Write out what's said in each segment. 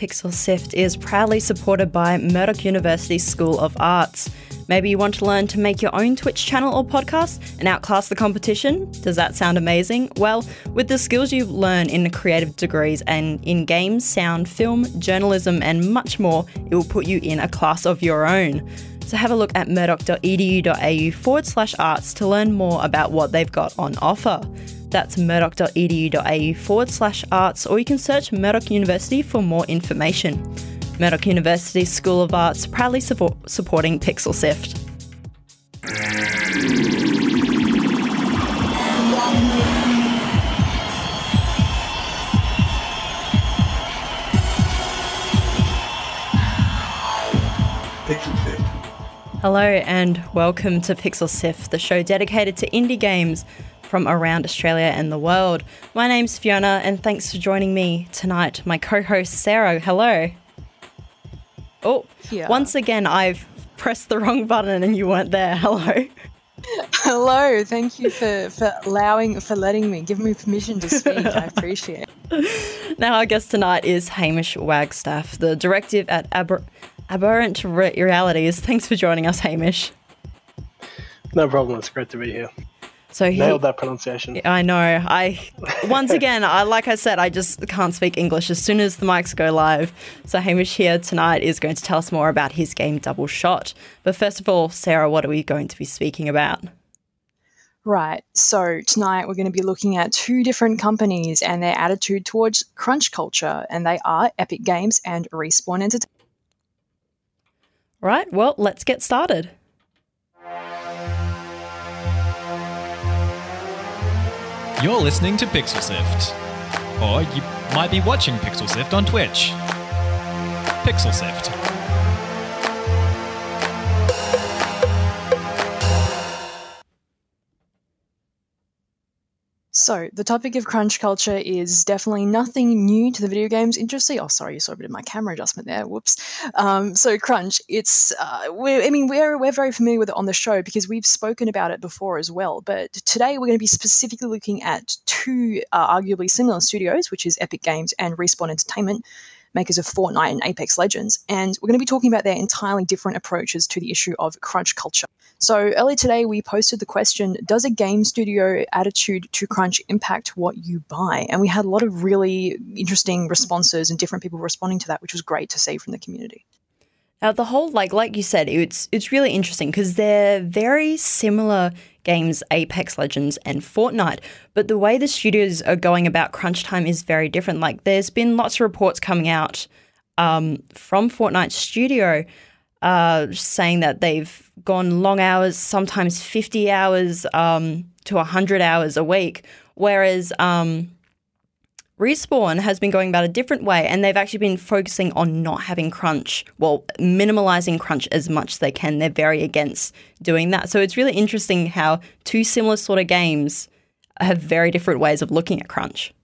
Pixel Sift is proudly supported by Murdoch University School of Arts. Maybe you want to learn to make your own Twitch channel or podcast and outclass the competition? Does that sound amazing? Well, with the skills you learn in the creative degrees and in games, sound, film, journalism, and much more, it will put you in a class of your own. So have a look at murdoch.edu.au forward slash arts to learn more about what they've got on offer. That's murdoch.edu.au forward slash arts, or you can search Murdoch University for more information. Murdoch University School of Arts proudly support, supporting Pixel Sift. Pixel Sift. Hello and welcome to Pixel Sift, the show dedicated to indie games from around Australia and the world. My name's Fiona, and thanks for joining me tonight. My co host, Sarah. Hello. Oh, Yeah. once again, I've pressed the wrong button and you weren't there. Hello. Hello, thank you for, for allowing for letting me, giving me permission to speak. I appreciate it. Now, our guest tonight is Hamish Wagstaff, the directive at Aber- Aberrant Re- Realities. Thanks for joining us, Hamish. No problem. It's great to be here. So he, Nailed that pronunciation. I know. I once again, I like I said, I just can't speak English as soon as the mics go live. So Hamish here tonight is going to tell us more about his game Double Shot. But first of all, Sarah, what are we going to be speaking about? Right, so tonight we're going to be looking at two different companies and their attitude towards crunch culture, and they are Epic Games and Respawn Entertainment. Right. Well, let's get started. You're listening to Pixel Sift. Or you might be watching Pixel Sift on Twitch. Pixel Sift. So, the topic of crunch culture is definitely nothing new to the video games industry. Oh, sorry, you saw a bit of my camera adjustment there. Whoops. Um, so, crunch, it's, uh, we're, I mean, we're, we're very familiar with it on the show because we've spoken about it before as well. But today we're going to be specifically looking at two uh, arguably similar studios, which is Epic Games and Respawn Entertainment, makers of Fortnite and Apex Legends. And we're going to be talking about their entirely different approaches to the issue of crunch culture. So earlier today, we posted the question Does a game studio attitude to crunch impact what you buy? And we had a lot of really interesting responses and different people responding to that, which was great to see from the community. Now, the whole like like you said, it's it's really interesting because they're very similar games, Apex Legends and Fortnite. But the way the studios are going about crunch time is very different. Like, there's been lots of reports coming out um, from Fortnite studio uh, saying that they've gone long hours, sometimes 50 hours um, to 100 hours a week, whereas um, Respawn has been going about a different way, and they've actually been focusing on not having crunch, well, minimalizing crunch as much as they can. They're very against doing that. So it's really interesting how two similar sort of games have very different ways of looking at crunch.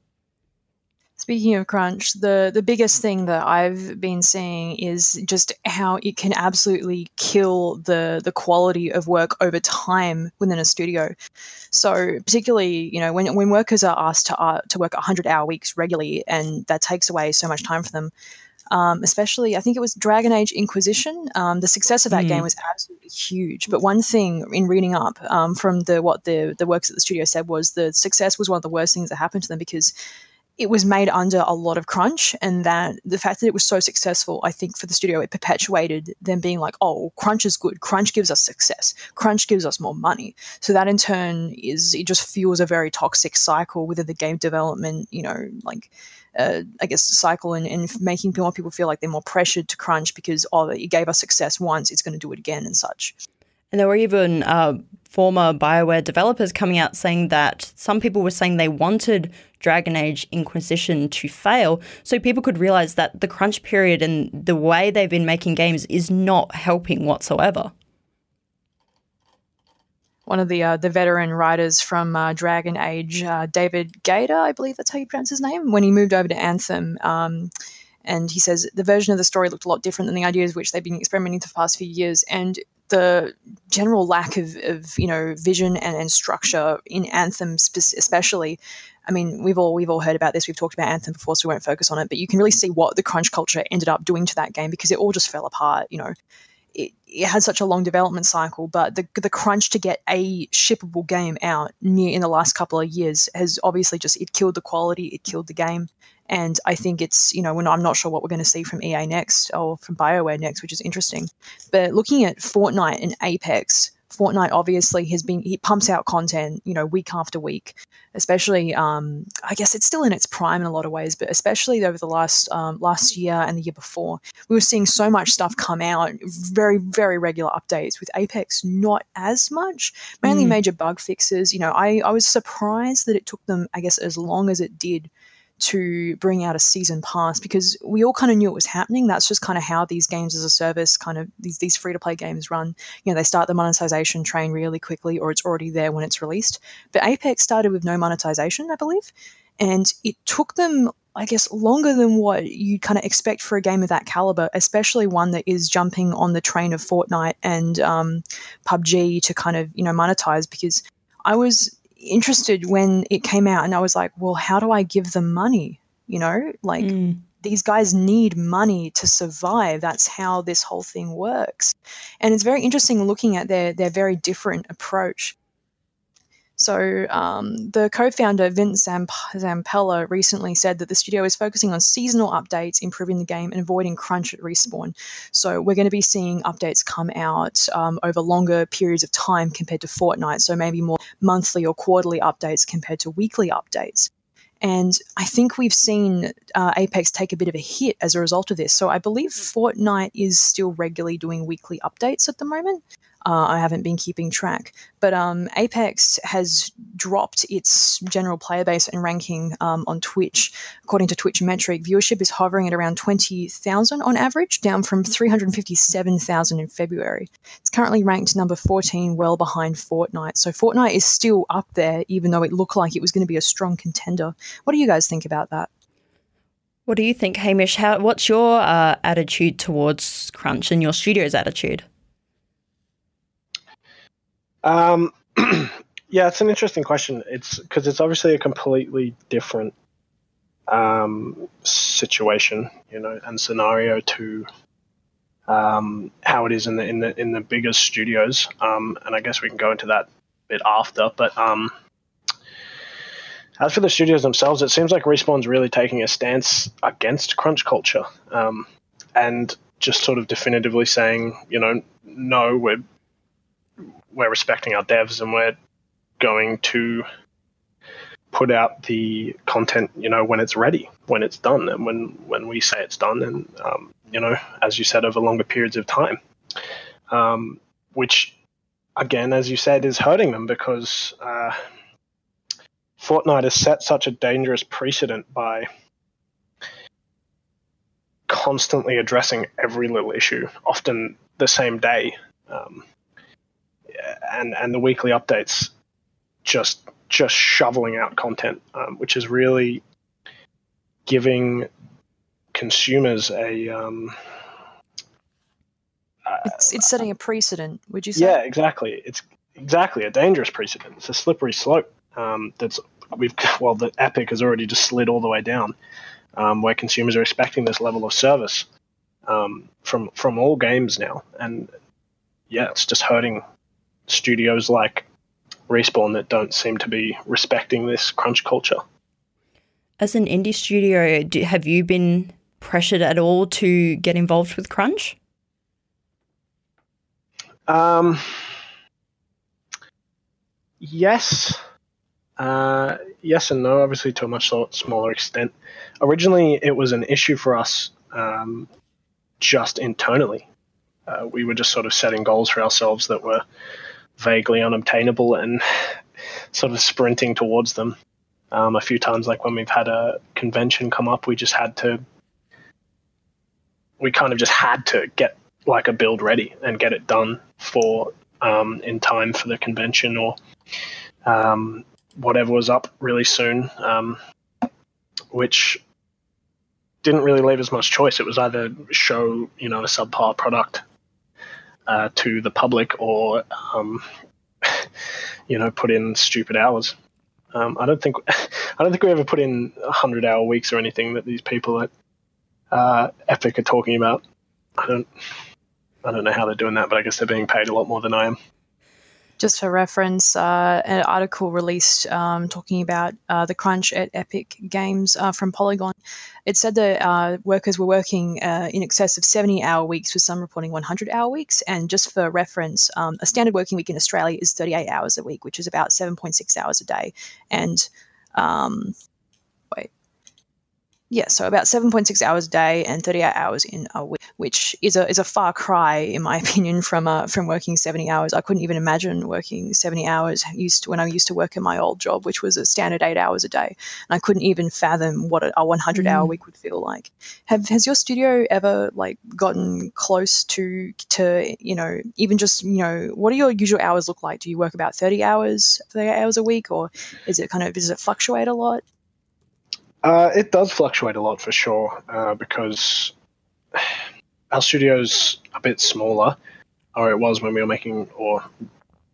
Speaking of crunch, the, the biggest thing that I've been seeing is just how it can absolutely kill the the quality of work over time within a studio. So particularly, you know, when, when workers are asked to uh, to work 100 hour weeks regularly, and that takes away so much time for them. Um, especially, I think it was Dragon Age Inquisition. Um, the success of that Mm. game was absolutely huge. But one thing in reading up um, from the what the the works at the studio said was the success was one of the worst things that happened to them because it was made under a lot of crunch and that the fact that it was so successful i think for the studio it perpetuated them being like oh crunch is good. Crunch gives us success. Crunch gives us more money. So that in turn is it just fuels a very toxic cycle within the game development you know like uh, I guess, cycle and, and making more people feel like they're more pressured to crunch because oh, it gave us success once, it's going to do it again and such. And there were even uh, former BioWare developers coming out saying that some people were saying they wanted Dragon Age Inquisition to fail so people could realize that the crunch period and the way they've been making games is not helping whatsoever one of the uh, the veteran writers from uh, Dragon Age, uh, David Gaider, I believe that's how you pronounce his name, when he moved over to Anthem. Um, and he says the version of the story looked a lot different than the ideas which they've been experimenting for the past few years. And the general lack of, of you know vision and, and structure in Anthem, especially. I mean, we've all we've all heard about this. We've talked about Anthem before, so we won't focus on it. But you can really see what the crunch culture ended up doing to that game because it all just fell apart. You know, it, it had such a long development cycle, but the the crunch to get a shippable game out near in the last couple of years has obviously just it killed the quality, it killed the game, and I think it's you know when I'm not sure what we're going to see from EA next or from Bioware next, which is interesting. But looking at Fortnite and Apex, Fortnite obviously has been he pumps out content, you know, week after week. Especially, um, I guess it's still in its prime in a lot of ways, but especially over the last um, last year and the year before, we were seeing so much stuff come out, very very regular updates. With Apex, not as much, mainly mm. major bug fixes. You know, I I was surprised that it took them, I guess, as long as it did to bring out a season pass because we all kind of knew it was happening. That's just kind of how these games as a service kind of these, these free to play games run. You know, they start the monetization train really quickly or it's already there when it's released. But Apex started with no monetization, I believe. And it took them, I guess, longer than what you'd kind of expect for a game of that caliber, especially one that is jumping on the train of Fortnite and um, PUBG to kind of, you know, monetize because I was interested when it came out and I was like, well, how do I give them money? You know, like mm. these guys need money to survive. That's how this whole thing works. And it's very interesting looking at their their very different approach. So, um, the co founder, Vince Zamp- Zampella, recently said that the studio is focusing on seasonal updates, improving the game, and avoiding crunch at respawn. So, we're going to be seeing updates come out um, over longer periods of time compared to Fortnite. So, maybe more monthly or quarterly updates compared to weekly updates. And I think we've seen uh, Apex take a bit of a hit as a result of this. So I believe Fortnite is still regularly doing weekly updates at the moment. Uh, I haven't been keeping track. But um, Apex has dropped its general player base and ranking um, on Twitch. According to Twitch metric, viewership is hovering at around 20,000 on average, down from 357,000 in February. It's currently ranked number 14, well behind Fortnite. So Fortnite is still up there, even though it looked like it was going to be a strong contender. What do you guys think about that? What do you think, Hamish? How, what's your uh, attitude towards Crunch and your studio's attitude? Um, yeah, it's an interesting question. It's because it's obviously a completely different um, situation, you know, and scenario to um, how it is in the in the in the bigger studios. Um, and I guess we can go into that a bit after. But um, as for the studios themselves, it seems like Respawn's really taking a stance against crunch culture, um, and just sort of definitively saying, you know, no, we're we're respecting our devs and we're going to put out the content, you know, when it's ready, when it's done, and when when we say it's done, and um, you know, as you said, over longer periods of time, um, which again, as you said, is hurting them because uh, Fortnite has set such a dangerous precedent by constantly addressing every little issue, often the same day. Um, and and the weekly updates just just shoveling out content, um, which is really giving consumers a. Um, it's, it's setting a precedent. Would you say? Yeah, exactly. It's exactly a dangerous precedent. It's a slippery slope. Um, that's we've well, the Epic has already just slid all the way down, um, where consumers are expecting this level of service um, from from all games now, and yeah, it's just hurting studios like Respawn that don't seem to be respecting this crunch culture. As an indie studio, do, have you been pressured at all to get involved with crunch? Um, yes, Uh, yes and no, obviously to a much smaller extent. Originally, it was an issue for us um, just internally. Uh, we were just sort of setting goals for ourselves that were vaguely unobtainable and sort of sprinting towards them. Um, a few times, like when we've had a convention come up, we just had to, we kind of just had to get like a build ready and get it done for um, in time for the convention or um, whatever was up really soon, um, which didn't really leave us much choice. It was either show you know a subpar product uh, to the public or um, you know put in stupid hours. Um, I don't think I don't think we ever put in hundred hour weeks or anything that these people at uh, Epic are talking about. I don't I don't know how they're doing that, but I guess they're being paid a lot more than I am just for reference, uh, an article released um, talking about uh, the crunch at Epic Games uh, from Polygon. It said that uh, workers were working uh, in excess of 70 hour weeks, with some reporting 100 hour weeks. And just for reference, um, a standard working week in Australia is 38 hours a week, which is about 7.6 hours a day. And um, yeah, so about 7.6 hours a day and 38 hours in a week, which is a is a far cry, in my opinion, from uh, from working 70 hours. I couldn't even imagine working 70 hours used to, when I used to work in my old job, which was a standard eight hours a day, and I couldn't even fathom what a, 100 hour mm. week would feel like. Have has your studio ever like gotten close to to you know even just you know what do your usual hours look like? Do you work about 30 hours 30 hours a week, or is it kind of does it fluctuate a lot? Uh, it does fluctuate a lot for sure uh, because our studio's a bit smaller, or it was when we were making, or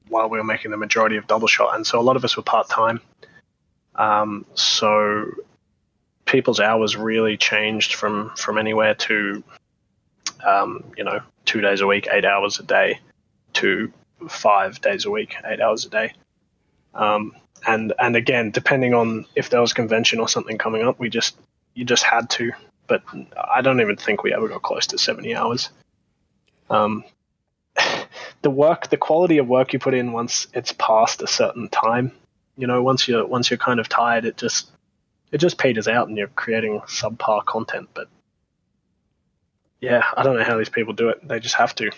while we were making the majority of Double Shot, and so a lot of us were part time. Um, so people's hours really changed from from anywhere to, um, you know, two days a week, eight hours a day, to five days a week, eight hours a day. Um, and and again, depending on if there was convention or something coming up, we just you just had to. But I don't even think we ever got close to seventy hours. Um, the work, the quality of work you put in once it's past a certain time, you know, once you're once you're kind of tired, it just it just peters out, and you're creating subpar content. But yeah, I don't know how these people do it. They just have to.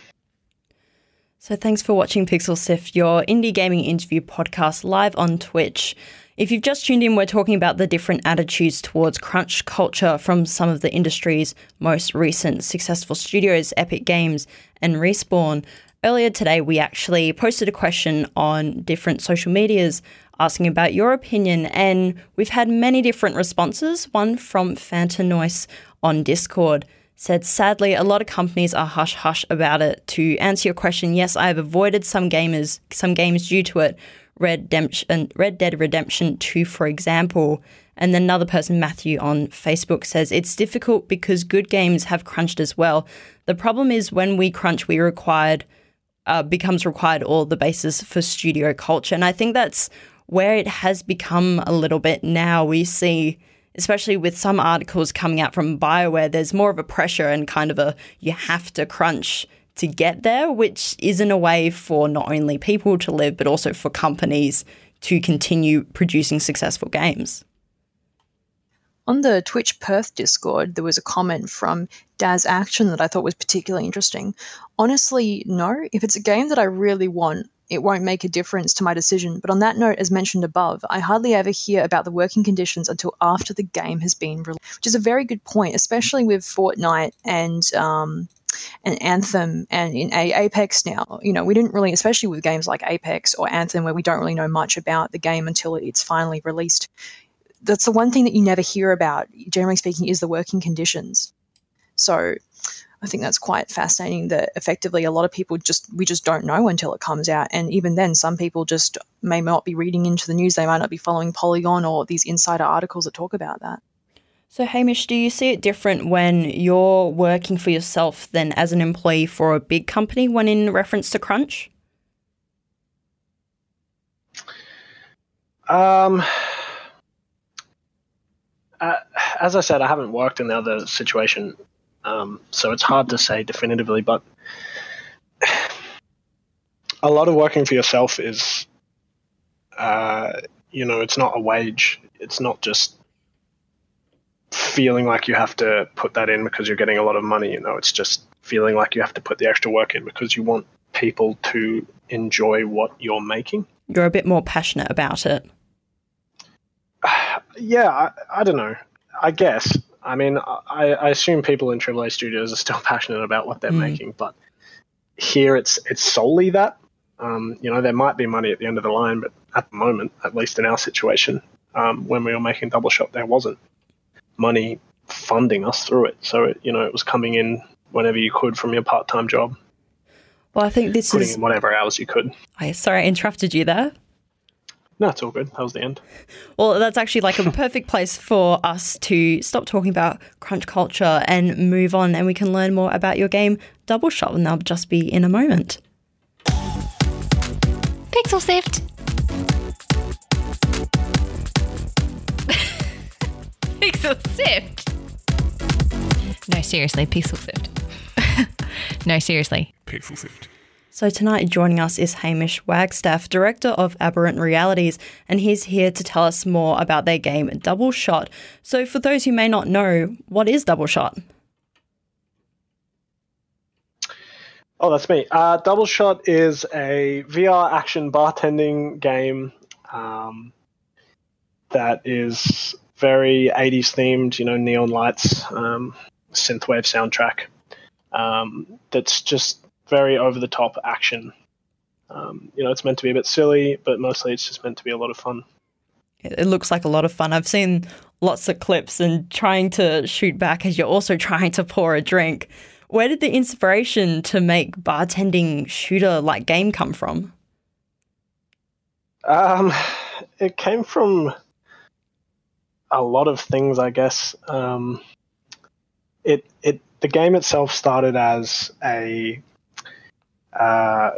So thanks for watching Pixel Sift, your indie gaming interview podcast live on Twitch. If you've just tuned in, we're talking about the different attitudes towards crunch culture from some of the industry's most recent successful studios, Epic Games and Respawn. Earlier today, we actually posted a question on different social medias asking about your opinion, and we've had many different responses. One from Fanta Noise on Discord said, sadly, a lot of companies are hush hush about it. To answer your question, yes, I have avoided some gamers, some games due to it. Red, Redemption, Red Dead Redemption 2, for example. And then another person, Matthew, on Facebook says, It's difficult because good games have crunched as well. The problem is when we crunch, we required, uh, becomes required all the basis for studio culture. And I think that's where it has become a little bit now. We see especially with some articles coming out from BioWare, there's more of a pressure and kind of a you have to crunch to get there, which isn't a way for not only people to live, but also for companies to continue producing successful games. On the Twitch Perth Discord, there was a comment from Daz Action that I thought was particularly interesting. Honestly, no. If it's a game that I really want, it won't make a difference to my decision. But on that note, as mentioned above, I hardly ever hear about the working conditions until after the game has been released, which is a very good point, especially with Fortnite and um, Anthem and in Apex now. You know, we didn't really, especially with games like Apex or Anthem, where we don't really know much about the game until it's finally released. That's the one thing that you never hear about, generally speaking, is the working conditions. So I think that's quite fascinating that effectively a lot of people just we just don't know until it comes out and even then some people just may not be reading into the news they might not be following Polygon or these insider articles that talk about that. So Hamish, do you see it different when you're working for yourself than as an employee for a big company when in reference to crunch? Um uh, as I said, I haven't worked in the other situation um, so it's hard to say definitively, but a lot of working for yourself is, uh, you know, it's not a wage. It's not just feeling like you have to put that in because you're getting a lot of money. You know, it's just feeling like you have to put the extra work in because you want people to enjoy what you're making. You're a bit more passionate about it. Yeah, I, I don't know. I guess. I mean, I, I assume people in AAA studios are still passionate about what they're Mm. making, but here it's it's solely that. Um, you know, there might be money at the end of the line, but at the moment, at least in our situation, um, when we were making Double Shot, there wasn't money funding us through it. So it, you know, it was coming in whenever you could from your part-time job, Well, I think this putting is. in whatever hours you could. I sorry, I interrupted you there. No, it's all good. That was the end. Well, that's actually like a perfect place for us to stop talking about crunch culture and move on, and we can learn more about your game Double Shot, and that'll just be in a moment. Pixel Sift. Pixel Sift. No, seriously, Pixel Sift. no, seriously. Pixel Sift. So, tonight joining us is Hamish Wagstaff, director of Aberrant Realities, and he's here to tell us more about their game Double Shot. So, for those who may not know, what is Double Shot? Oh, that's me. Uh, Double Shot is a VR action bartending game um, that is very 80s themed, you know, neon lights, um, synthwave soundtrack. Um, that's just very over the top action. Um, you know, it's meant to be a bit silly, but mostly it's just meant to be a lot of fun. It looks like a lot of fun. I've seen lots of clips and trying to shoot back as you're also trying to pour a drink. Where did the inspiration to make bartending shooter like game come from? Um, it came from a lot of things, I guess. Um, it it the game itself started as a uh,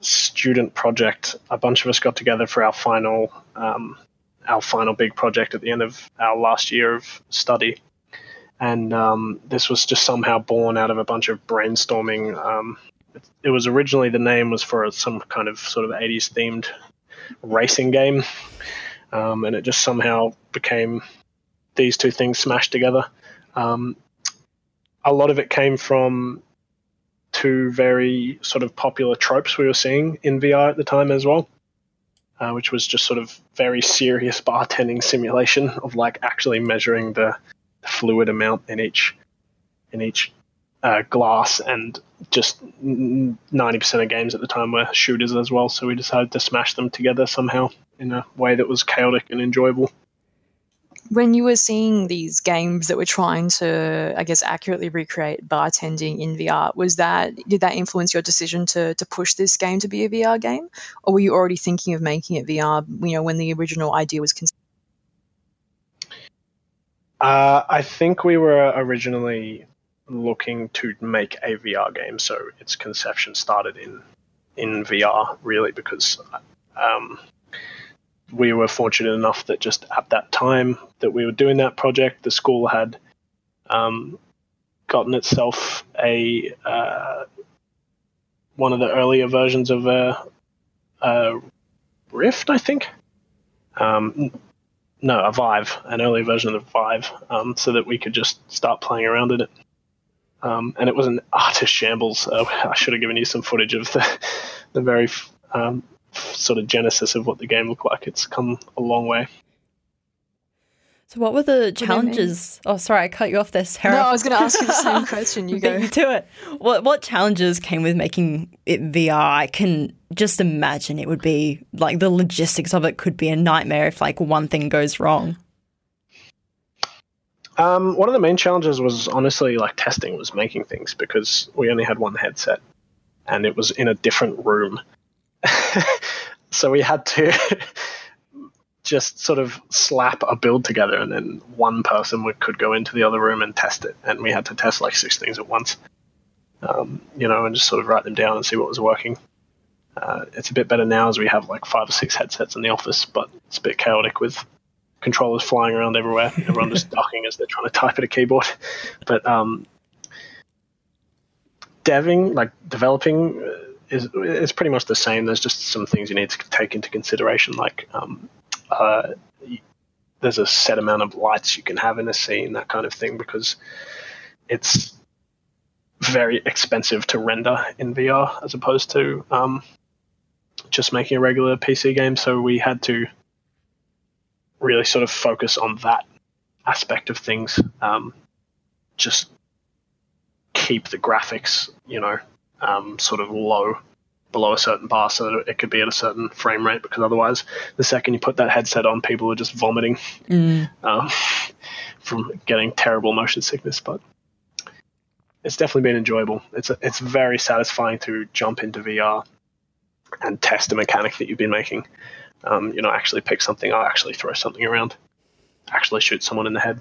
student project. A bunch of us got together for our final um, our final big project at the end of our last year of study. And um, this was just somehow born out of a bunch of brainstorming. Um, it, it was originally the name was for some kind of sort of 80s themed racing game, um, and it just somehow became these two things smashed together. Um, a lot of it came from two very sort of popular tropes we were seeing in VR at the time as well, uh, which was just sort of very serious bartending simulation of like actually measuring the, fluid amount in each in each uh, glass, and just ninety percent of games at the time were shooters as well. So we decided to smash them together somehow in a way that was chaotic and enjoyable. When you were seeing these games that were trying to, I guess, accurately recreate bartending in VR, was that did that influence your decision to to push this game to be a VR game, or were you already thinking of making it VR? You know, when the original idea was conceived? Uh, I think we were originally looking to make a VR game, so its conception started in in VR really because um, we were fortunate enough that just at that time that we were doing that project, the school had um, gotten itself a uh, one of the earlier versions of a, a Rift, I think. Um, no, a Vive, an early version of the Vive, um, so that we could just start playing around in it. Um, and it was an artist shambles. Uh, I should have given you some footage of the the very um, sort of genesis of what the game looked like. It's come a long way. So, what were the do you mean? challenges? Oh, sorry, I cut you off there, Sarah. No, I was going to ask you the same question. You Beat go. you to it. What what challenges came with making it VR? I can just imagine it would be like the logistics of it could be a nightmare if like one thing goes wrong. Um, one of the main challenges was honestly like testing, was making things because we only had one headset, and it was in a different room. so we had to just sort of slap a build together, and then one person would, could go into the other room and test it, and we had to test like six things at once. Um, you know, and just sort of write them down and see what was working. Uh, it's a bit better now as we have like five or six headsets in the office, but it's a bit chaotic with controllers flying around everywhere. Everyone just ducking as they're trying to type at a keyboard. But um, deving, like developing, uh, is pretty much the same. There's just some things you need to take into consideration, like um, uh, there's a set amount of lights you can have in a scene, that kind of thing, because it's very expensive to render in VR as opposed to um, just making a regular PC game. So we had to really sort of focus on that aspect of things. Um, just keep the graphics, you know, um, sort of low below a certain bar so that it could be at a certain frame rate because otherwise the second you put that headset on people are just vomiting um, from getting terrible motion sickness but it's definitely been enjoyable. It's it's very satisfying to jump into VR and test a mechanic that you've been making. Um, you know actually pick something up actually throw something around actually shoot someone in the head.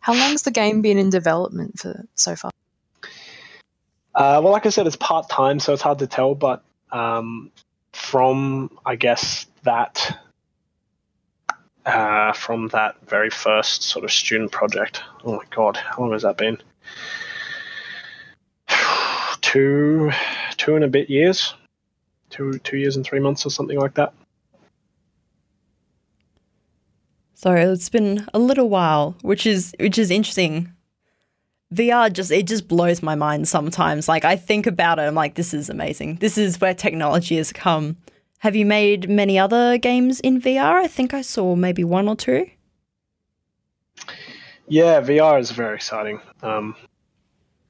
How long's the game been in development for so far? Uh, well, like I said, it's part time, so it's hard to tell. But um, from I guess that uh, from that very first sort of student project. Oh my god, how long has that been? two, two and a bit years, two two years and three months or something like that. Sorry, it's been a little while, which is which is interesting. VR just it just blows my mind sometimes. Like I think about it, I'm like, this is amazing. This is where technology has come. Have you made many other games in VR? I think I saw maybe one or two. Yeah, VR is very exciting. Um,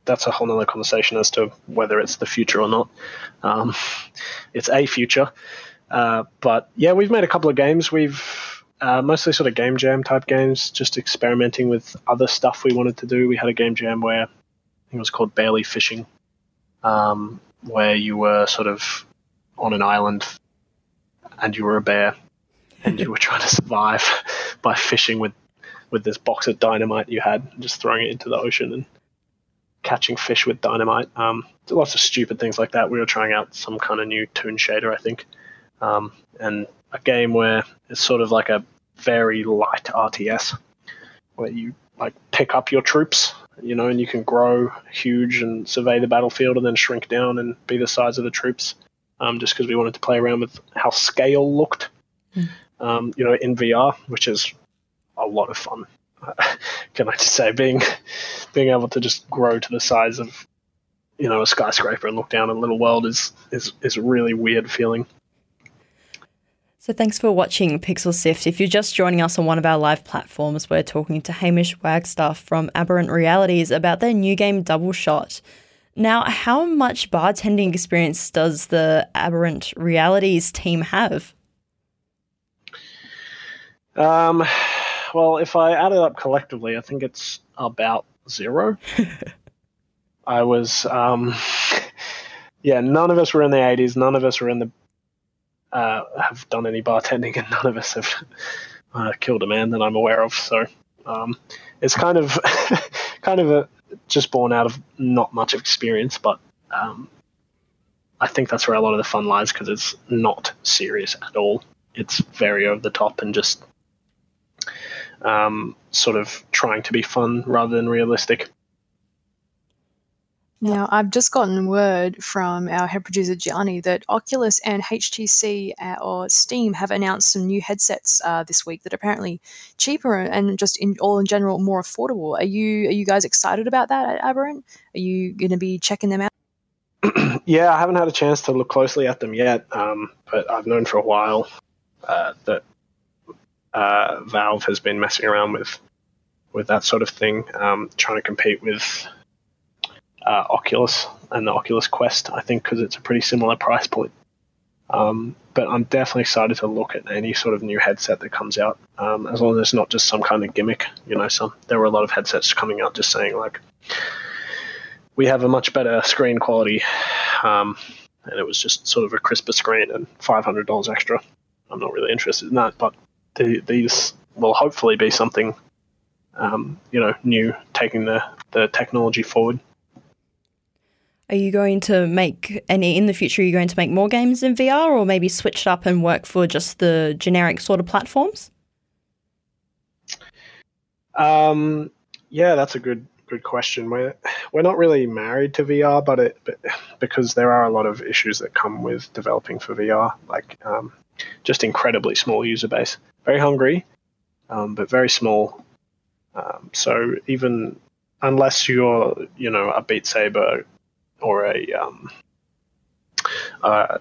that's a whole nother conversation as to whether it's the future or not. Um, it's a future. Uh, but yeah, we've made a couple of games. We've uh, mostly sort of game jam type games, just experimenting with other stuff we wanted to do. We had a game jam where I think it was called Barely Fishing, um, where you were sort of on an island and you were a bear and you were trying to survive by fishing with with this box of dynamite you had, and just throwing it into the ocean and catching fish with dynamite. Um, lots of stupid things like that. We were trying out some kind of new toon shader, I think, um, and a game where it's sort of like a very light RTS, where you like pick up your troops, you know, and you can grow huge and survey the battlefield, and then shrink down and be the size of the troops. Um, just because we wanted to play around with how scale looked, um, you know, in VR, which is a lot of fun. Can I just say, being being able to just grow to the size of you know a skyscraper and look down at a little world is is is a really weird feeling. So thanks for watching Pixel Sift. If you're just joining us on one of our live platforms, we're talking to Hamish Wagstaff from Aberrant Realities about their new game Double Shot. Now, how much bartending experience does the Aberrant Realities team have? Um, well, if I add it up collectively, I think it's about zero. I was, um, yeah, none of us were in the 80s. None of us were in the, uh, have done any bartending, and none of us have uh, killed a man that I'm aware of. So um, it's kind of, kind of a, just born out of not much of experience, but um, I think that's where a lot of the fun lies because it's not serious at all. It's very over the top and just um, sort of trying to be fun rather than realistic. Now, I've just gotten word from our head producer Gianni that Oculus and HTC uh, or Steam have announced some new headsets uh, this week that are apparently cheaper and just in all in general more affordable. Are you are you guys excited about that at Aberrant? Are you going to be checking them out? Yeah, I haven't had a chance to look closely at them yet, um, but I've known for a while uh, that uh, Valve has been messing around with with that sort of thing, um, trying to compete with uh, Oculus and the Oculus Quest. I think because it's a pretty similar price point. Um, but I'm definitely excited to look at any sort of new headset that comes out, um, as long as it's not just some kind of gimmick. You know, some there were a lot of headsets coming out just saying like, we have a much better screen quality, um, and it was just sort of a crisper screen and five hundred dollars extra. I'm not really interested in that, but the, these will hopefully be something, um, you know, new, taking the the technology forward. Are you going to make any in the future? Are you going to make more games in VR, or maybe switch it up and work for just the generic sort of platforms? Um, yeah, that's a good good question. We're we're not really married to VR, but it but because there are a lot of issues that come with developing for VR. Like um, just incredibly small user base. Very hungry, um, but very small. Um, so even unless you're, you know, a Beat Saber or a um, uh,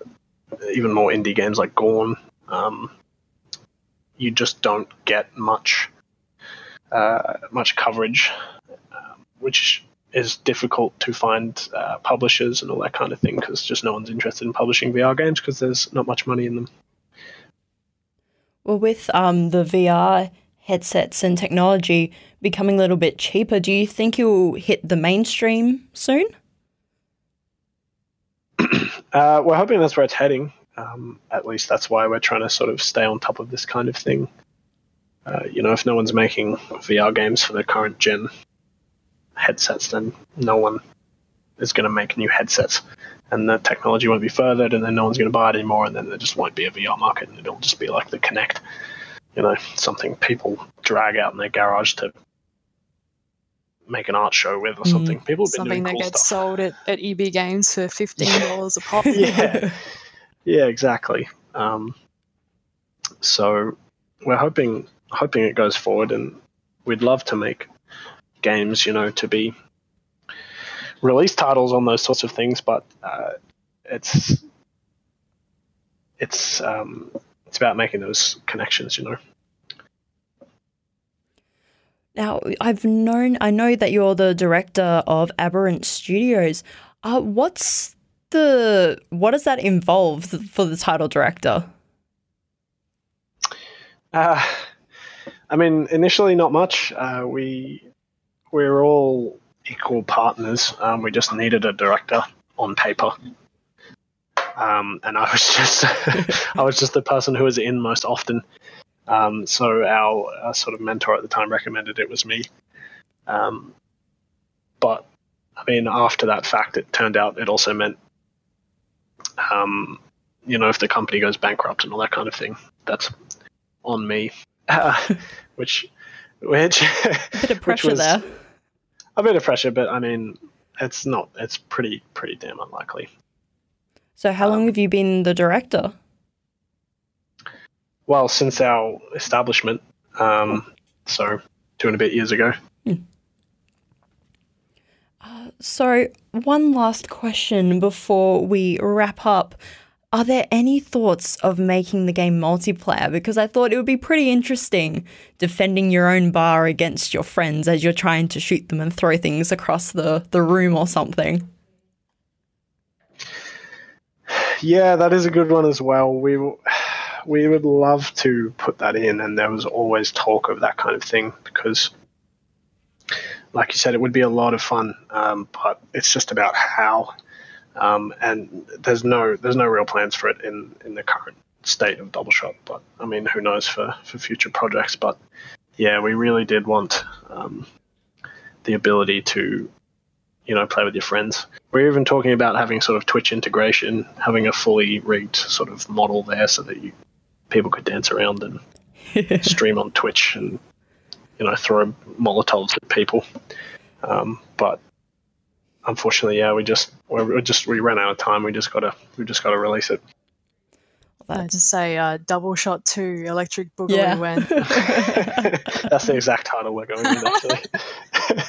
even more indie games like Gorn, um, you just don't get much uh, much coverage, um, which is difficult to find uh, publishers and all that kind of thing because just no one's interested in publishing VR games because there's not much money in them. Well, with um, the VR headsets and technology becoming a little bit cheaper, do you think you'll hit the mainstream soon? Uh, we're hoping that's where it's heading. Um, at least that's why we're trying to sort of stay on top of this kind of thing. Uh, you know, if no one's making VR games for the current gen headsets, then no one is going to make new headsets, and the technology won't be furthered, and then no one's going to buy it anymore, and then there just won't be a VR market, and it'll just be like the Kinect, you know, something people drag out in their garage to make an art show with or something. People have been Something doing that cool gets stuff. sold at, at EB Games for fifteen dollars a pop. yeah, yeah, exactly. Um, so we're hoping hoping it goes forward, and we'd love to make games, you know, to be release titles on those sorts of things, but uh, it's it's um, it's about making those connections, you know. Now, I've known, I know that you're the director of Aberrant Studios. Uh, what's the, what does that involve for the title director? Uh, I mean, initially not much. Uh, we we're all equal partners. Um, we just needed a director on paper, um, and I was just I was just the person who was in most often. Um, so our, our sort of mentor at the time recommended it was me. Um, but I mean, after that fact, it turned out it also meant, um, you know, if the company goes bankrupt and all that kind of thing, that's on me. Uh, which, which, A bit of pressure was- there. a bit of pressure, but I mean, it's not. It's pretty, pretty damn unlikely. So, how long have you been the director? Well, since our establishment, um, so two and a bit years ago. So, one last question before we wrap up. Are there any thoughts of making the game multiplayer? Because I thought it would be pretty interesting defending your own bar against your friends as you're trying to shoot them and throw things across the, the room or something. Yeah, that is a good one as well. We w- we would love to put that in, and there was always talk of that kind of thing because, like you said, it would be a lot of fun. Um, but it's just about how, um, and there's no there's no real plans for it in in the current state of Double Shot. But I mean, who knows for for future projects? But yeah, we really did want um, the ability to you know, play with your friends. We're even talking about having sort of Twitch integration, having a fully rigged sort of model there so that you people could dance around and stream on Twitch and you know throw molotovs at people. Um, but unfortunately, yeah, we just we we just we ran out of time. We just gotta we just gotta release it. I just say uh, double shot two electric boogaloo Yeah. when That's the exact title we're going with actually.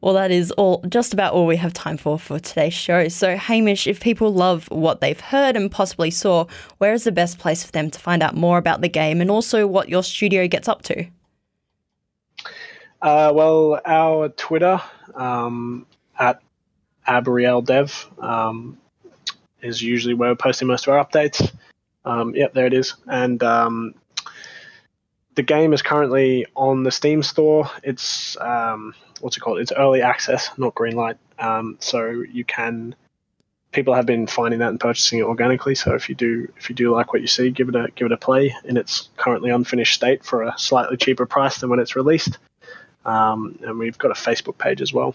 Well, that is all just about all we have time for for today's show. So, Hamish, if people love what they've heard and possibly saw, where is the best place for them to find out more about the game and also what your studio gets up to? Uh, well, our Twitter um, at AbrielDev um, is usually where we're posting most of our updates. Um, yep, there it is. And um, the game is currently on the Steam store. It's um, what's it called? It's early access, not green light. Um, so you can. People have been finding that and purchasing it organically. So if you do, if you do like what you see, give it a give it a play in its currently unfinished state for a slightly cheaper price than when it's released. Um, and we've got a Facebook page as well.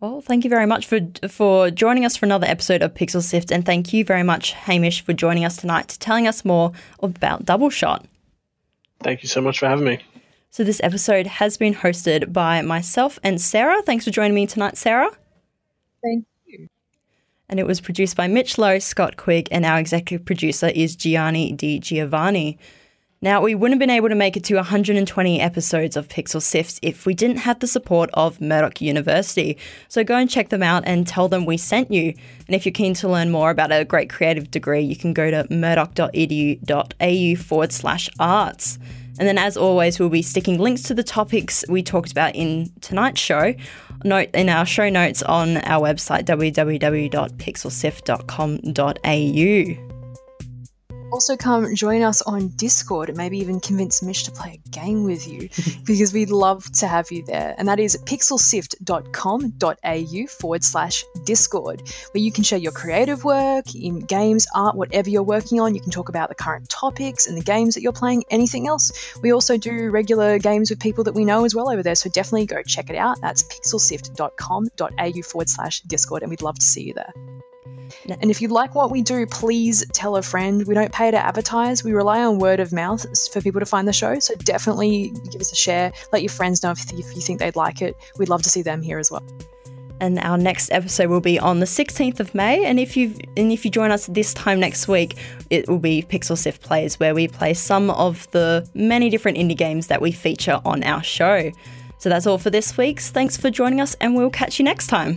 Well, thank you very much for for joining us for another episode of Pixel Sift, and thank you very much, Hamish, for joining us tonight, to telling us more about Double Shot. Thank you so much for having me. So this episode has been hosted by myself and Sarah. Thanks for joining me tonight, Sarah. Thank you. And it was produced by Mitch Loh, Scott Quigg, and our executive producer is Gianni Di Giovanni. Now, we wouldn't have been able to make it to 120 episodes of Pixel Sifts if we didn't have the support of Murdoch University. So go and check them out and tell them we sent you. And if you're keen to learn more about a great creative degree, you can go to murdoch.edu.au forward slash arts. And then, as always, we'll be sticking links to the topics we talked about in tonight's show. Note in our show notes on our website www.pixelsift.com.au. Also, come join us on Discord and maybe even convince Mitch to play a game with you because we'd love to have you there. And that is pixelsift.com.au forward slash Discord, where you can share your creative work in games, art, whatever you're working on. You can talk about the current topics and the games that you're playing, anything else. We also do regular games with people that we know as well over there. So definitely go check it out. That's pixelsift.com.au forward slash Discord, and we'd love to see you there. And if you like what we do, please tell a friend. We don't pay to advertise. We rely on word of mouth for people to find the show. So definitely give us a share. Let your friends know if, if you think they'd like it. We'd love to see them here as well. And our next episode will be on the 16th of May. And if you and if you join us this time next week, it will be Pixel Sift Plays, where we play some of the many different indie games that we feature on our show. So that's all for this week's. Thanks for joining us, and we'll catch you next time.